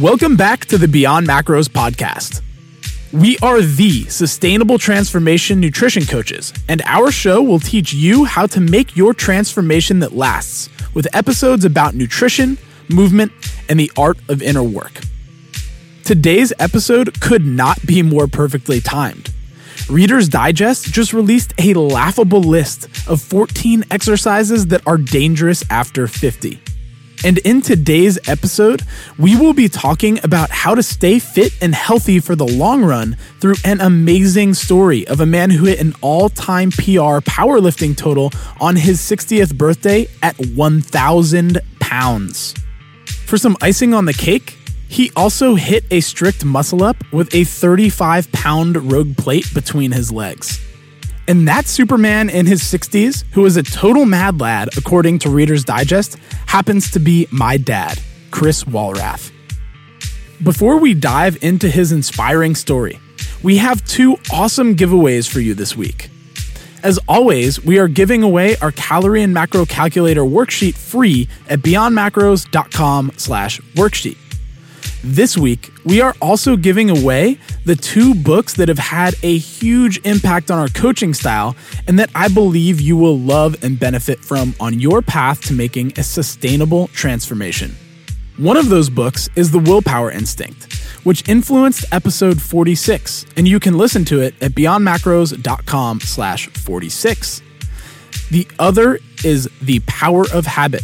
Welcome back to the Beyond Macros podcast. We are the sustainable transformation nutrition coaches, and our show will teach you how to make your transformation that lasts with episodes about nutrition, movement, and the art of inner work. Today's episode could not be more perfectly timed. Reader's Digest just released a laughable list of 14 exercises that are dangerous after 50. And in today's episode, we will be talking about how to stay fit and healthy for the long run through an amazing story of a man who hit an all time PR powerlifting total on his 60th birthday at 1,000 pounds. For some icing on the cake, he also hit a strict muscle up with a 35 pound rogue plate between his legs. And that Superman in his 60s, who is a total mad lad, according to Reader's Digest, happens to be my dad, Chris Walrath. Before we dive into his inspiring story, we have two awesome giveaways for you this week. As always, we are giving away our calorie and macro calculator worksheet free at beyondmacros.com slash worksheet. This week, we are also giving away the two books that have had a huge impact on our coaching style and that I believe you will love and benefit from on your path to making a sustainable transformation. One of those books is The Willpower Instinct, which influenced episode 46, and you can listen to it at beyondmacros.com slash 46. The other is The Power of Habit,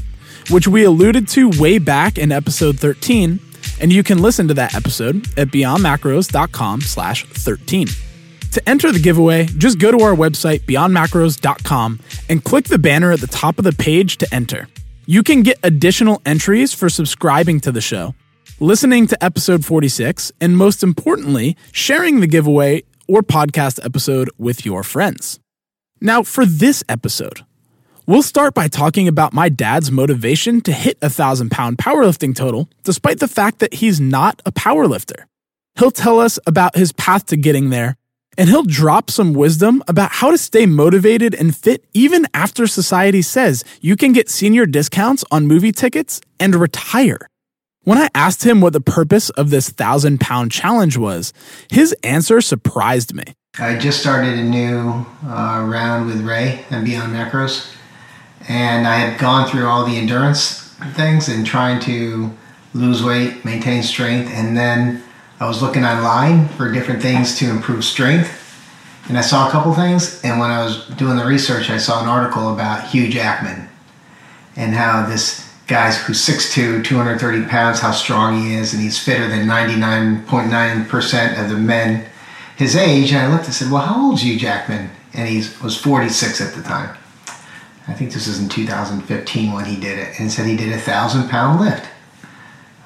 which we alluded to way back in episode 13 and you can listen to that episode at beyondmacros.com slash 13. To enter the giveaway, just go to our website, beyondmacros.com, and click the banner at the top of the page to enter. You can get additional entries for subscribing to the show, listening to episode 46, and most importantly, sharing the giveaway or podcast episode with your friends. Now, for this episode, We'll start by talking about my dad's motivation to hit a thousand pound powerlifting total, despite the fact that he's not a powerlifter. He'll tell us about his path to getting there, and he'll drop some wisdom about how to stay motivated and fit even after society says you can get senior discounts on movie tickets and retire. When I asked him what the purpose of this thousand pound challenge was, his answer surprised me. I just started a new uh, round with Ray and Beyond Macros and I had gone through all the endurance things and trying to lose weight, maintain strength, and then I was looking online for different things to improve strength. And I saw a couple things, and when I was doing the research, I saw an article about Hugh Jackman and how this guy who's 6'2, 230 pounds, how strong he is, and he's fitter than 99.9% of the men his age. And I looked and said, Well, how old is Hugh Jackman? And he was 46 at the time. I think this was in 2015 when he did it, and said he did a thousand pound lift.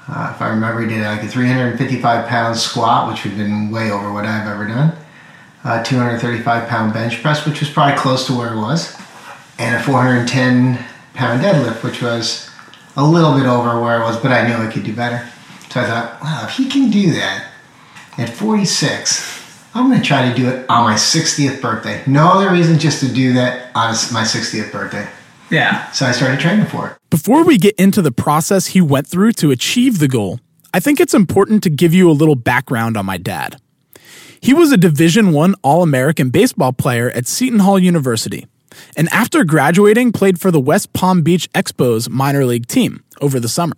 Uh, if I remember, he did like a 355 pound squat, which would have been way over what I've ever done. A 235 pound bench press, which was probably close to where it was, and a 410 pound deadlift, which was a little bit over where it was, but I knew I could do better. So I thought, wow, if he can do that at 46, I'm going to try to do it on my 60th birthday. No other reason just to do that on my 60th birthday. Yeah. So I started training for it. Before we get into the process he went through to achieve the goal, I think it's important to give you a little background on my dad. He was a Division 1 All-American baseball player at Seton Hall University, and after graduating played for the West Palm Beach Expos minor league team over the summer.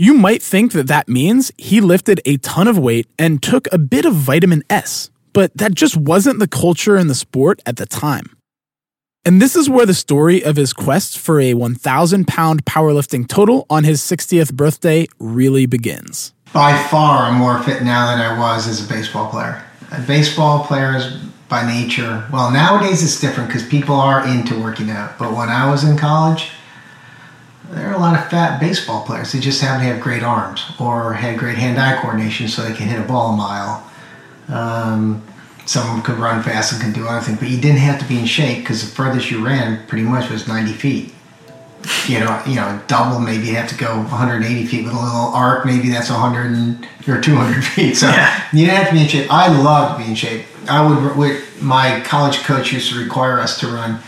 You might think that that means he lifted a ton of weight and took a bit of vitamin S, but that just wasn't the culture in the sport at the time. And this is where the story of his quest for a 1,000 pound powerlifting total on his 60th birthday really begins. By far, I'm more fit now than I was as a baseball player. Baseball player is by nature, well, nowadays it's different because people are into working out. But when I was in college, there are a lot of fat baseball players. They just happen to have great arms or had great hand-eye coordination, so they can hit a ball a mile. Um, some of them could run fast and can do other things, but you didn't have to be in shape because the furthest you ran pretty much was 90 feet. You know, you know, double maybe you have to go 180 feet with a little arc. Maybe that's 100 or 200 feet. So yeah. you didn't have to be in shape. I loved to be in shape. I would. My college coach used to require us to run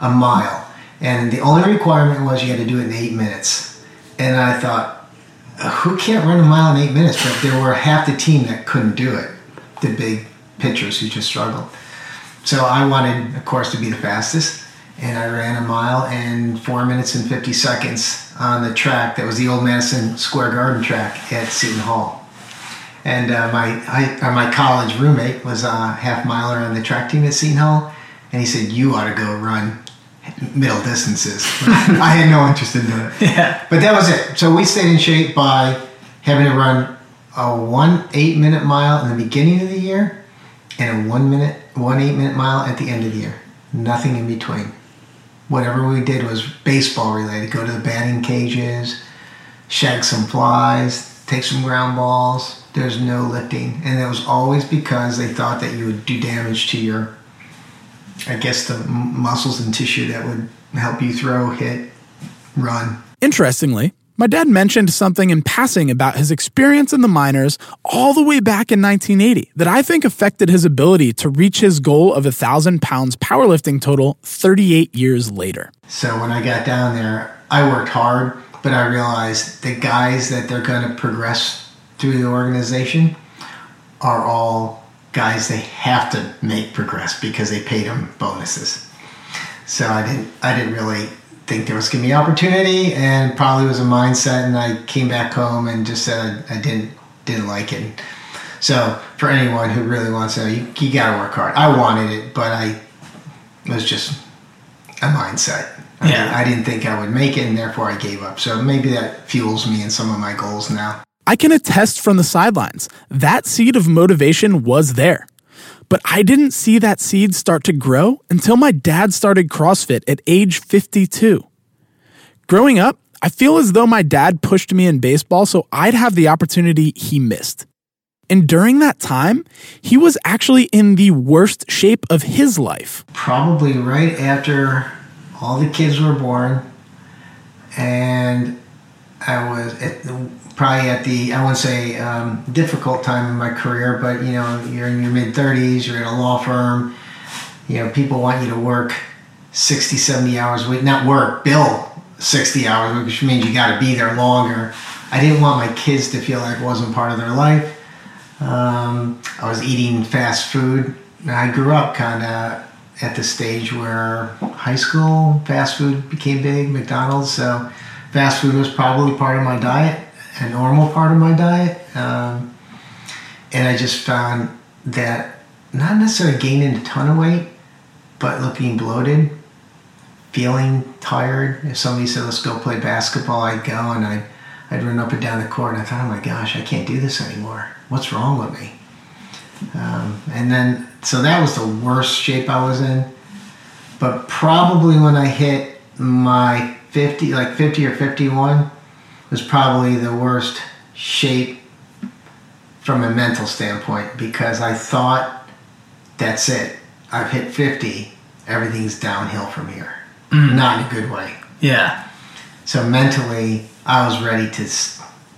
a mile and the only requirement was you had to do it in eight minutes. And I thought, who can't run a mile in eight minutes? But there were half the team that couldn't do it. The big pitchers who just struggled. So I wanted, of course, to be the fastest, and I ran a mile in four minutes and 50 seconds on the track that was the old Madison Square Garden track at Seton Hall. And uh, my I, uh, my college roommate was a half miler on the track team at Seton Hall, and he said, "You ought to go run middle distances." I had no interest in doing it. Yeah. But that was it. So we stayed in shape by having to run a one eight minute mile in the beginning of the year, and a one minute one eight minute mile at the end of the year. Nothing in between. Whatever we did was baseball related. Go to the batting cages, shag some flies, take some ground balls, there's no lifting, and it was always because they thought that you would do damage to your, I guess, the muscles and tissue that would help you throw, hit, run. Interestingly, my dad mentioned something in passing about his experience in the minors all the way back in 1980 that I think affected his ability to reach his goal of a thousand pounds powerlifting total 38 years later. So when I got down there, I worked hard, but I realized the guys that they're going to progress through the organization are all guys they have to make progress because they paid them bonuses. So I didn't I didn't really think there was gonna be opportunity and probably was a mindset and I came back home and just said I didn't didn't like it. So for anyone who really wants to you, you gotta work hard. I wanted it, but I it was just a mindset. Yeah. I, I didn't think I would make it and therefore I gave up. So maybe that fuels me in some of my goals now. I can attest from the sidelines that seed of motivation was there. But I didn't see that seed start to grow until my dad started CrossFit at age 52. Growing up, I feel as though my dad pushed me in baseball so I'd have the opportunity he missed. And during that time, he was actually in the worst shape of his life. Probably right after all the kids were born, and I was at the, probably at the I wouldn't say um, difficult time in my career, but you know you're in your mid 30s, you're at a law firm, you know people want you to work 60, 70 hours a week, not work, bill 60 hours, which means you got to be there longer. I didn't want my kids to feel like it wasn't part of their life. Um, I was eating fast food. I grew up kind of at the stage where high school fast food became big, McDonald's. So fast food was probably part of my diet, a normal part of my diet. Um, and I just found that not necessarily gaining a ton of weight, but looking bloated, feeling tired. If somebody said, let's go play basketball, I'd go and I'd, I'd run up and down the court and I thought, oh my gosh, I can't do this anymore. What's wrong with me? Um, and then, so that was the worst shape I was in. But probably when I hit my 50, like 50 or 51, was probably the worst shape from a mental standpoint because I thought that's it. I've hit 50, everything's downhill from here. Not in a good way. Yeah. So mentally, I was ready to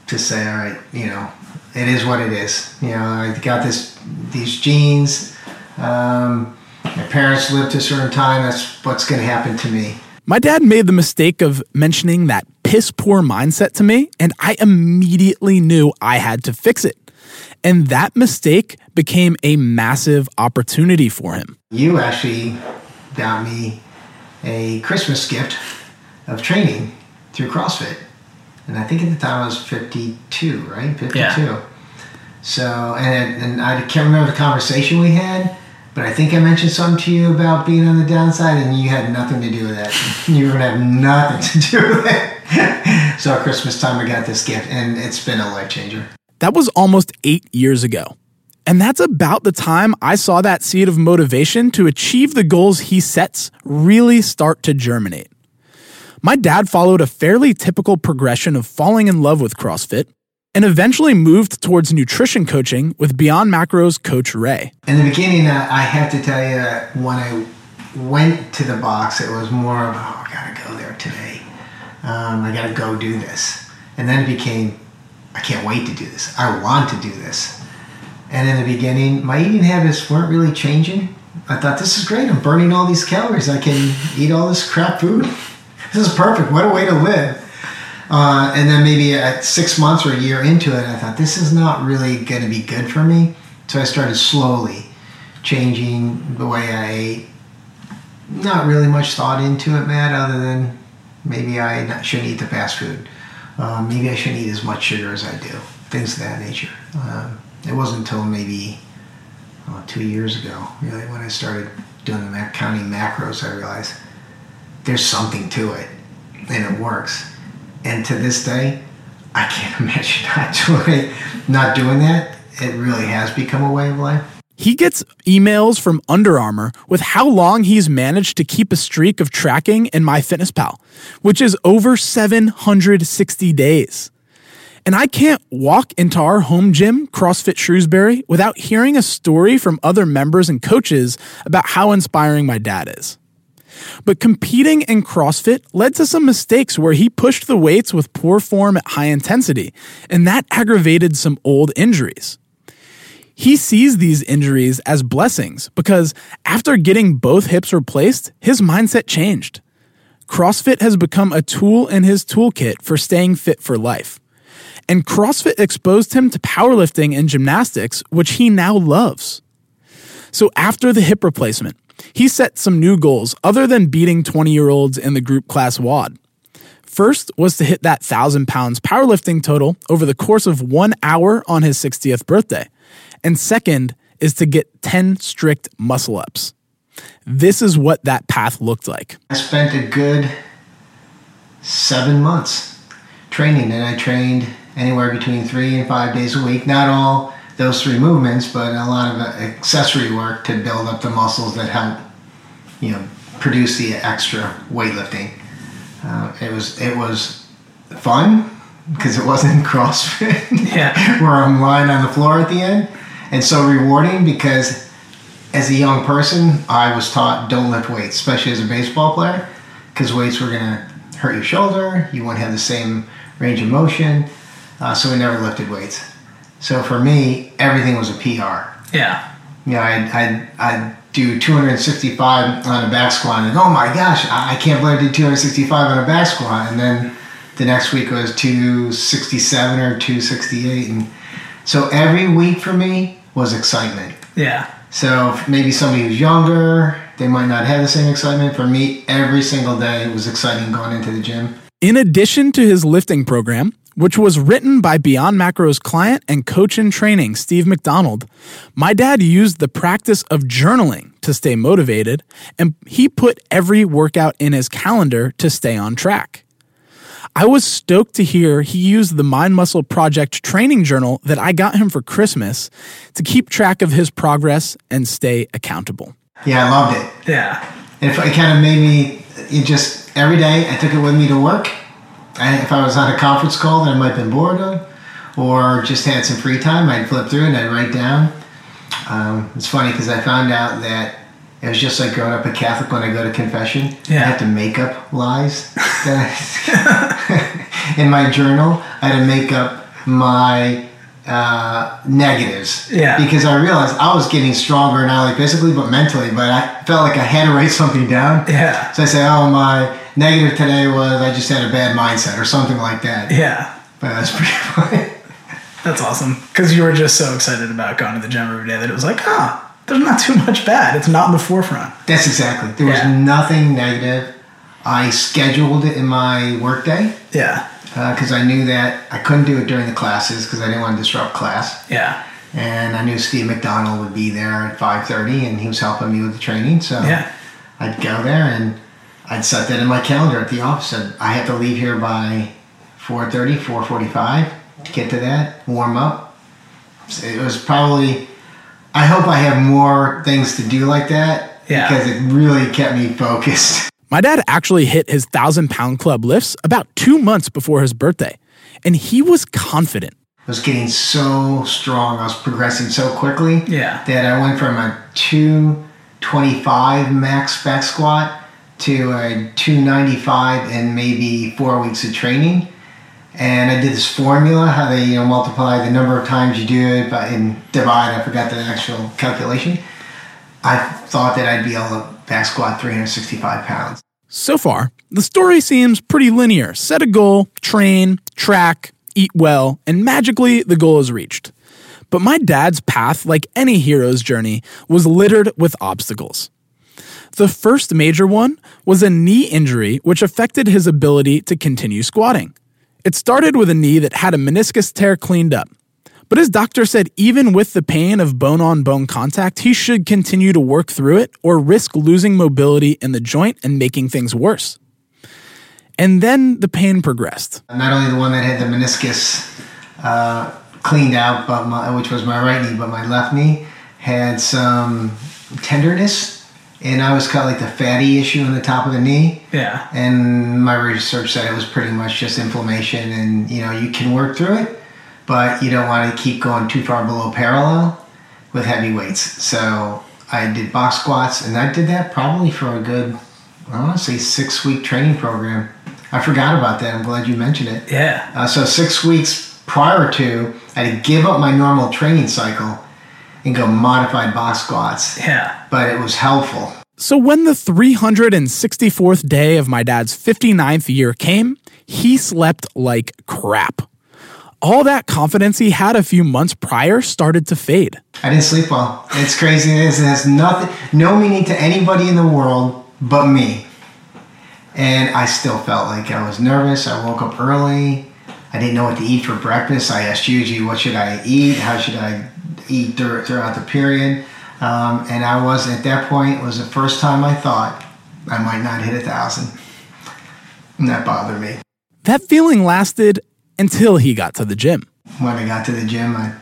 to say, all right, you know, it is what it is. You know, I got this these genes. Um, my parents lived to a certain time. That's what's going to happen to me. My dad made the mistake of mentioning that piss poor mindset to me, and I immediately knew I had to fix it. And that mistake became a massive opportunity for him. You actually got me a Christmas gift of training through CrossFit. And I think at the time I was 52, right? 52. Yeah. So, and, and I can't remember the conversation we had, but I think I mentioned something to you about being on the downside, and you had nothing to do with that. you were to have nothing to do with it. so, at Christmas time, I got this gift, and it's been a life changer. That was almost eight years ago. And that's about the time I saw that seed of motivation to achieve the goals he sets really start to germinate. My dad followed a fairly typical progression of falling in love with CrossFit and eventually moved towards nutrition coaching with Beyond Macros coach Ray. In the beginning, uh, I have to tell you that when I went to the box, it was more of, oh, I gotta go there today. Um, I gotta go do this. And then it became, I can't wait to do this. I want to do this. And in the beginning, my eating habits weren't really changing. I thought, this is great. I'm burning all these calories. I can eat all this crap food. This is perfect. What a way to live. Uh, and then maybe at six months or a year into it, I thought this is not really going to be good for me. So I started slowly changing the way I ate. Not really much thought into it, Matt, other than maybe I not, shouldn't eat the fast food. Um, maybe I shouldn't eat as much sugar as I do. Things of that nature. Um, it wasn't until maybe two years ago, really, when I started doing the mac- counting macros, I realized there's something to it, and it works. And to this day, I can't imagine not doing not doing that. It really has become a way of life. He gets emails from Under Armour with how long he's managed to keep a streak of tracking in MyFitnessPal, which is over 760 days. And I can't walk into our home gym, CrossFit Shrewsbury, without hearing a story from other members and coaches about how inspiring my dad is. But competing in CrossFit led to some mistakes where he pushed the weights with poor form at high intensity, and that aggravated some old injuries. He sees these injuries as blessings because after getting both hips replaced, his mindset changed. CrossFit has become a tool in his toolkit for staying fit for life. And CrossFit exposed him to powerlifting and gymnastics, which he now loves. So after the hip replacement, he set some new goals other than beating 20 year olds in the group class WOD. First was to hit that 1,000 pounds powerlifting total over the course of one hour on his 60th birthday. And second is to get 10 strict muscle ups. This is what that path looked like. I spent a good seven months training, and I trained anywhere between three and five days a week. Not all those three movements, but a lot of accessory work to build up the muscles that help, you know, produce the extra weightlifting. Uh, it was it was fun because it wasn't CrossFit, yeah. where I'm lying on the floor at the end and so rewarding because as a young person, I was taught don't lift weights, especially as a baseball player, because weights were going to hurt your shoulder. You wouldn't have the same range of motion. Uh, so we never lifted weights. So for me, everything was a PR. Yeah. Yeah, I'd, I'd, I'd do 265 on a back squat, and oh my gosh, I can't believe I did 265 on a back squat. And then the next week was 267 or 268. And so every week for me was excitement. Yeah. So maybe somebody who's younger, they might not have the same excitement. For me, every single day was exciting going into the gym. In addition to his lifting program, which was written by Beyond Macro's client and coach in training, Steve McDonald, my dad used the practice of journaling to stay motivated, and he put every workout in his calendar to stay on track. I was stoked to hear he used the Mind Muscle Project training journal that I got him for Christmas to keep track of his progress and stay accountable. Yeah, I loved it. Yeah. It, it kind of made me, it just, every day I took it with me to work. And if I was on a conference call that I might have been bored of, or just had some free time, I'd flip through and I'd write down. Um, it's funny because I found out that it was just like growing up a Catholic when I go to confession. Yeah. I had to make up lies. In my journal, I had to make up my uh, negatives. Yeah. Because I realized I was getting stronger, not only physically, but mentally. But I felt like I had to write something down. Yeah. So I say, oh, my negative today was I just had a bad mindset or something like that. Yeah. But that's pretty funny. That's awesome. Because you were just so excited about going to the gym every day that it was like, ah, there's not too much bad. It's not in the forefront. That's exactly. There was Yeah. nothing negative. I scheduled it in my workday Yeah. because I knew that I couldn't do it during the classes because I didn't want to disrupt class. Yeah. And I knew Steve McDonald would be there at 5:30, and he was helping me with the training. So Yeah. I'd go there and I'd set that in my calendar at the office. I'd, I have to leave here by 4:30, 4:45 to get to that, warm up. So It was probably. I hope I have more things to do like that Yeah. because it really kept me focused. My dad actually hit his thousand pound club lifts about two months before his birthday, and he was confident. I was getting so strong. I was progressing so quickly Yeah. that I went from a 225 max back squat to uh, a 295 in maybe four weeks of training. And I did this formula, how they you know multiply the number of times you do it by and divide. I forgot the actual calculation. I thought that I'd be able to back squat 365 pounds. So far, the story seems pretty linear. Set a goal, train, track, eat well, and magically the goal is reached. But my dad's path, like any hero's journey, was littered with obstacles. The first major one was a knee injury which affected his ability to continue squatting. It started with a knee that had a meniscus tear cleaned up. But his doctor said even with the pain of bone on bone contact, he should continue to work through it or risk losing mobility in the joint and making things worse. And then the pain progressed. Not only the one that had the meniscus uh, cleaned out, but my, which was my right knee, but my left knee had some tenderness and I was of like the fatty issue on the top of the knee. Yeah. And my research said it was pretty much just inflammation, and you know you can work through it, but you don't want to keep going too far below parallel with heavy weights. So I did box squats, and I did that probably for a good, I want to say six week training program. I forgot about that. I'm glad you mentioned it. Yeah. Uh, so six weeks prior to, I had to give up my normal training cycle and go modified box squats. Yeah. But it was helpful. So when the 364th day of my dad's 59th year came, he slept like crap. All that confidence he had a few months prior started to fade. I didn't sleep well. It's crazy. It has nothing, no meaning to anybody in the world but me. And I still felt like I was nervous. I woke up early. I didn't know what to eat for breakfast. I asked Yuji, what should I eat? How should I eat throughout the period. Um, and I was at that point was the first time I thought I might not hit a thousand. And that bothered me. That feeling lasted until he got to the gym. When I got to the gym, I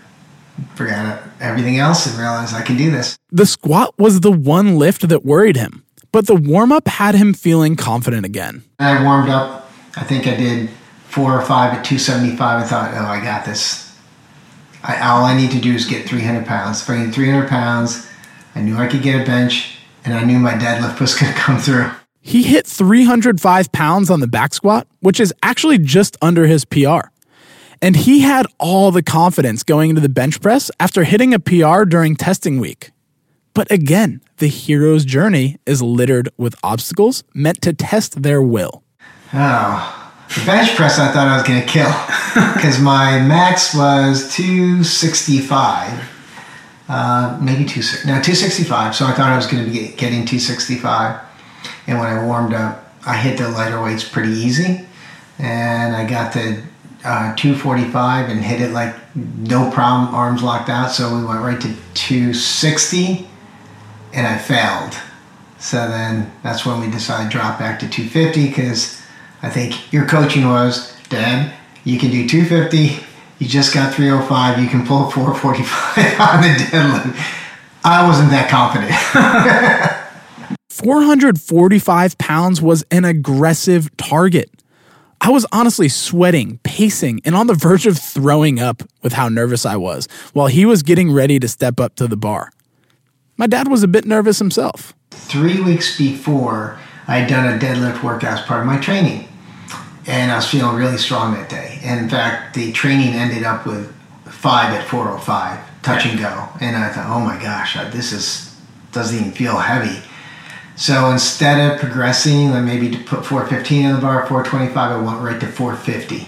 forgot everything else and realized I can do this. The squat was the one lift that worried him, but the warm up had him feeling confident again. I warmed up. I think I did four or five at 275 I thought, oh, I got this. I, all I need to do is get 300 pounds. If I get 300 pounds, I knew I could get a bench, and I knew my deadlift was going to come through. He hit 305 pounds on the back squat, which is actually just under his PR. And he had all the confidence going into the bench press after hitting a PR during testing week. But again, the hero's journey is littered with obstacles meant to test their will. Oh, the bench press I thought I was going to kill because my max was 265. Uh, maybe two no 265. So I thought I was going to be getting 265. And when I warmed up, I hit the lighter weights pretty easy, and I got to uh, 245 and hit it like no problem, arms locked out. So we went right to 260, and I failed. So then that's when we decided to drop back to 250 because I think your coaching was, Dad, you can do 250. You just got 305. You can pull 445 on the deadlift. I wasn't that confident. 445 pounds was an aggressive target. I was honestly sweating, pacing, and on the verge of throwing up with how nervous I was while he was getting ready to step up to the bar. My dad was a bit nervous himself. Three weeks before, I had done a deadlift workout as part of my training and I was feeling really strong that day. And in fact, the training ended up with five at 405, touch and go. And I thought, oh my gosh, this is doesn't even feel heavy. So instead of progressing, like maybe to put 415 on the bar, 425, I went right to 450.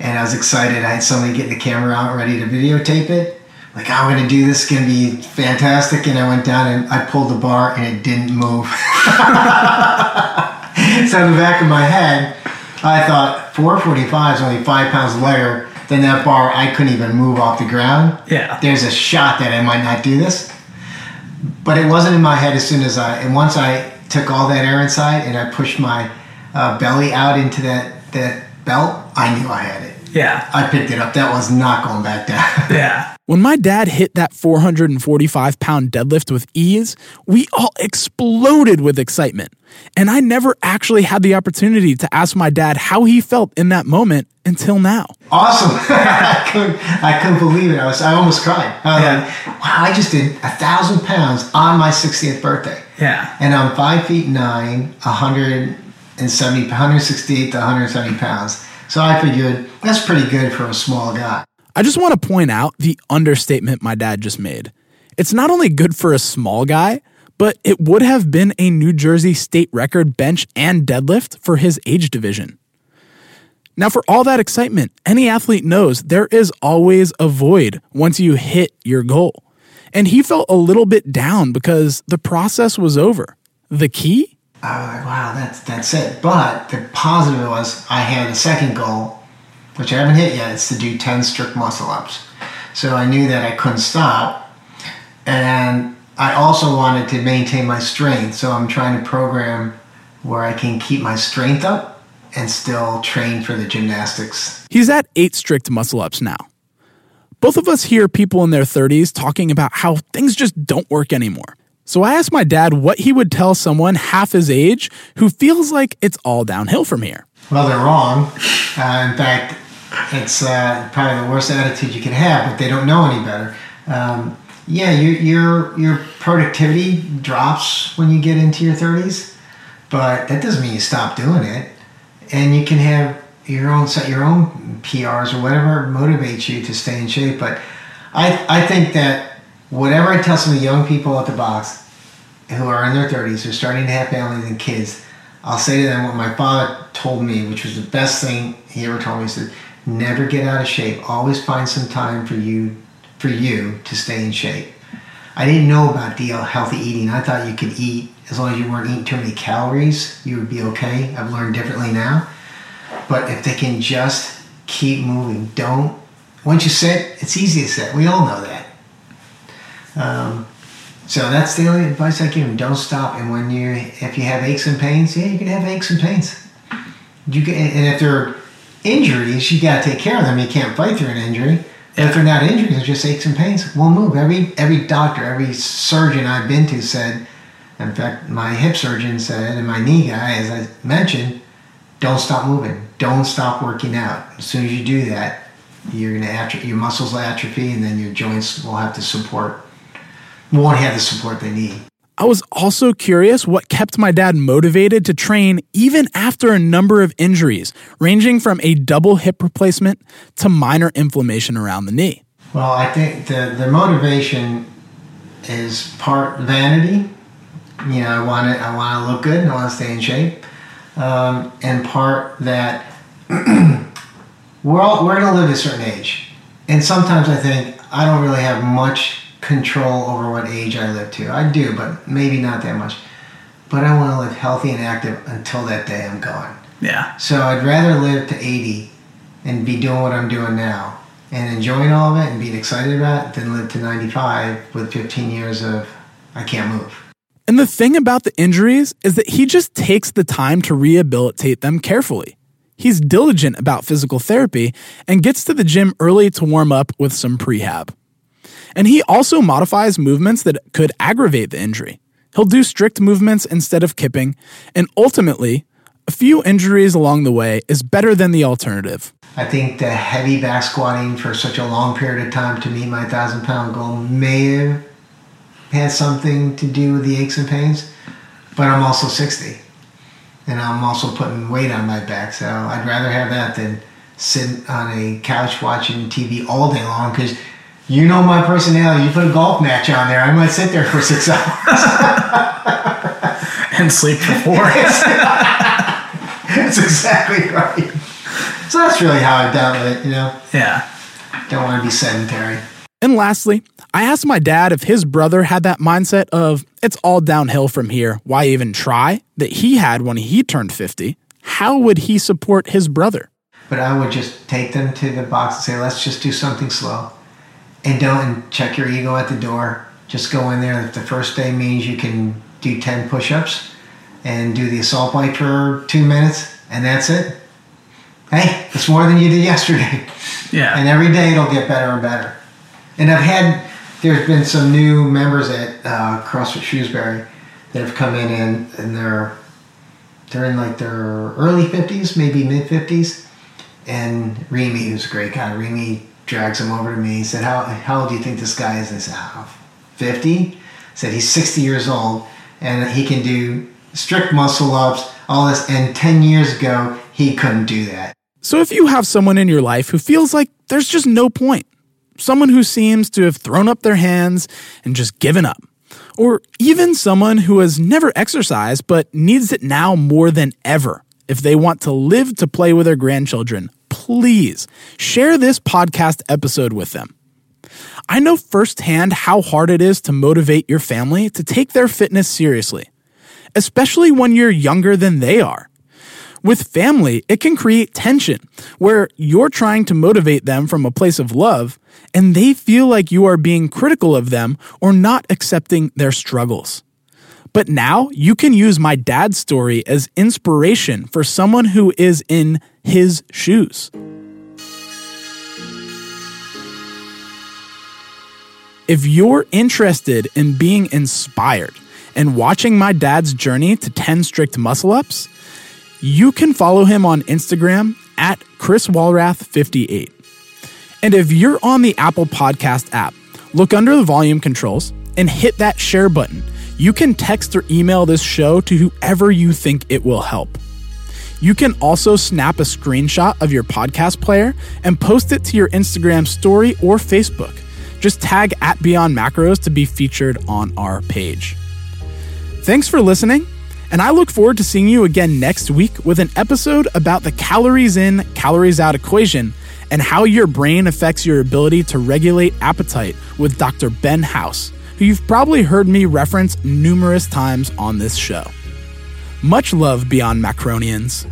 And I was excited. I had somebody getting the camera out ready to videotape it. Like, oh, I'm going to do this. It's going to be fantastic. And I went down and I pulled the bar and it didn't move. so in the back of my head, I thought 445 is only five pounds lighter than that bar. I couldn't even move off the ground. Yeah. There's a shot that I might not do this. But it wasn't in my head as soon as I, and once I took all that air inside and I pushed my uh, belly out into that, that belt, I knew I had it. Yeah. I picked it up. That was not going back down. yeah. When my dad hit that 445 pound deadlift with ease, we all exploded with excitement. And I never actually had the opportunity to ask my dad how he felt in that moment until now. Awesome. I, couldn't, I couldn't believe it. I, was, I almost cried. I yeah. like, wow, I just did a thousand pounds on my 60th birthday. Yeah. And I'm five feet nine, 170, 168 to 170 pounds. So I figured that's pretty good for a small guy. I just want to point out the understatement my dad just made. It's not only good for a small guy, but it would have been a New Jersey state record bench and deadlift for his age division. Now, for all that excitement, any athlete knows there is always a void once you hit your goal. And he felt a little bit down because the process was over. The key? Uh, wow, that's that's it. But the positive was I had a second goal, which I haven't hit yet. It's to do ten strict muscle ups. So I knew that I couldn't stop, and I also wanted to maintain my strength. So I'm trying to program where I can keep my strength up and still train for the gymnastics. He's at eight strict muscle ups now. Both of us hear people in their 30s talking about how things just don't work anymore. So I asked my dad what he would tell someone half his age who feels like it's all downhill from here. Well, they're wrong. Uh, in fact, it's uh, probably the worst attitude you can have, but they don't know any better. Um, yeah, your, your, your productivity drops when you get into your 30s, but that doesn't mean you stop doing it. And you can have your own set your own PRs or whatever motivates you to stay in shape. But I I think that whatever I tell some of the young people at the box who are in their 30s, who are starting to have families and kids, I'll say to them what my father told me, which was the best thing he ever told me. He said, "Never get out of shape. Always find some time for you for you to stay in shape." I didn't know about the healthy eating. I thought you could eat as long as you weren't eating too many calories, you would be okay. I've learned differently now. But if they can just keep moving, don't. Once you sit, it's easy to sit. We all know that. Um, so that's the only advice I give them. Don't stop. And when you, if you have aches and pains, yeah, you can have aches and pains. You can, and if they're injuries, you got to take care of them. You can't fight through an injury. If they're not injuries, they're just aches and pains. We'll move. Every every doctor, every surgeon I've been to said. In fact, my hip surgeon said, and my knee guy, as I mentioned, don't stop moving. Don't stop working out. As soon as you do that, you're gonna your muscles will atrophy, and then your joints will have to support won't have the support they need. I was also curious what kept my dad motivated to train even after a number of injuries, ranging from a double hip replacement to minor inflammation around the knee. Well, I think the, the motivation is part vanity. You know, I want to I want to look good and I want to stay in shape, um, and part that we're all we're going to live a certain age, and sometimes I think I don't really have much control over what age I live to. I do, but maybe not that much. But I want to live healthy and active until that day I'm gone. Yeah. So I'd rather live to 80 and be doing what I'm doing now and enjoying all of it and being excited about it than live to 95 with 15 years of I can't move. And the thing about the injuries is that he just takes the time to rehabilitate them carefully. He's diligent about physical therapy and gets to the gym early to warm up with some prehab. And he also modifies movements that could aggravate the injury. He'll do strict movements instead of kipping, and ultimately, a few injuries along the way is better than the alternative. I think the heavy back squatting for such a long period of time to meet my thousand pound goal may have had something to do with the aches and pains, but I'm also 60 and I'm also putting weight on my back, so I'd rather have that than sit on a couch watching TV all day long because you know my personality. You put a golf match on there, I might sit there for six hours and sleep for four. that's exactly right. So that's really how I dealt with it, you know. Yeah. Don't want to be sedentary. And lastly, I asked my dad if his brother had that mindset of it's all downhill from here. Why even try? That he had when he turned 50. How would he support his brother? But I would just take them to the box and say, let's just do something slow and don't check your ego at the door. Just go in there. If the first day means you can do 10 push ups and do the assault bike for two minutes, and that's it. Hey, it's more than you did yesterday. Yeah. And every day it'll get better and better. And I've had, there's been some new members at uh, CrossFit Shrewsbury that have come in and, and they're, they're in like their early 50s, maybe mid 50s. And Remy, who's a great guy, Remy drags him over to me. He said, "How how old do you think this guy is?" I said, oh, 50. said he's 60 years old and he can do strict muscle ups, all this. And 10 years ago, he couldn't do that. So if you have someone in your life who feels like there's just no point, someone who seems to have thrown up their hands and just given up, or even someone who has never exercised but needs it now more than ever if they want to live to play with their grandchildren, please share this podcast episode with them. I know firsthand how hard it is to motivate your family to take their fitness seriously, especially when you're younger than they are. With family, it can create tension where you're trying to motivate them from a place of love and they feel like you are being critical of them or not accepting their struggles. But now you can use my dad's story as inspiration for someone who is in his shoes. If you're interested in being inspired and watching my dad's journey to 10 strict muscle ups, you can follow him on Instagram at Chris Walrath58. And if you're on the Apple Podcast app, look under the volume controls and hit that share button. You can text or email this show to whoever you think it will help. You can also snap a screenshot of your podcast player and post it to your Instagram story or Facebook. Just tag at Beyond Macros to be featured on our page. Thanks for listening, and I look forward to seeing you again next week with an episode about the calories in, calories out equation and how your brain affects your ability to regulate appetite with Dr. Ben House, who you've probably heard me reference numerous times on this show. Much love, Beyond Macronians.